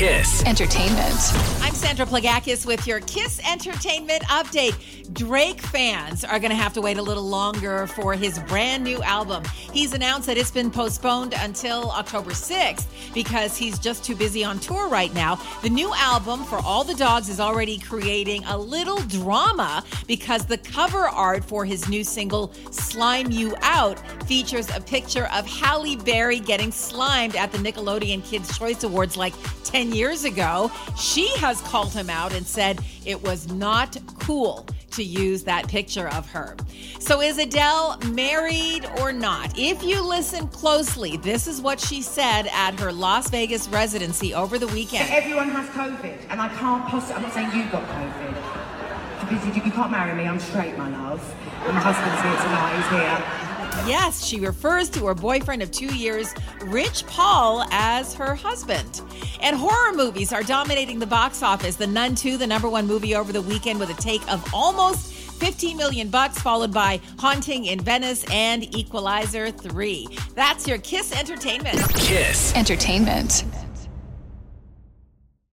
Kiss. Entertainment. I'm Sandra Plagakis with your Kiss Entertainment update. Drake fans are going to have to wait a little longer for his brand new album. He's announced that it's been postponed until October 6th because he's just too busy on tour right now. The new album for All the Dogs is already creating a little drama because the cover art for his new single, Slime You Out, features a picture of Halle Berry getting slimed at the Nickelodeon Kids' Choice Awards like 10 years ago. She has called him out and said it was not cool to use that picture of her. So, is Adele married or not? If you listen closely, this is what she said at her Las Vegas residency over the weekend. Everyone has COVID, and I can't possibly. I'm not saying you got COVID. You can't marry me. I'm straight, my love. My husband's here tonight. He's here. Yes, she refers to her boyfriend of two years, Rich Paul, as her husband. And horror movies are dominating the box office. The Nun 2, the number one movie over the weekend, with a take of almost 15 million bucks, followed by Haunting in Venice and Equalizer 3. That's your Kiss Entertainment. Kiss. Entertainment.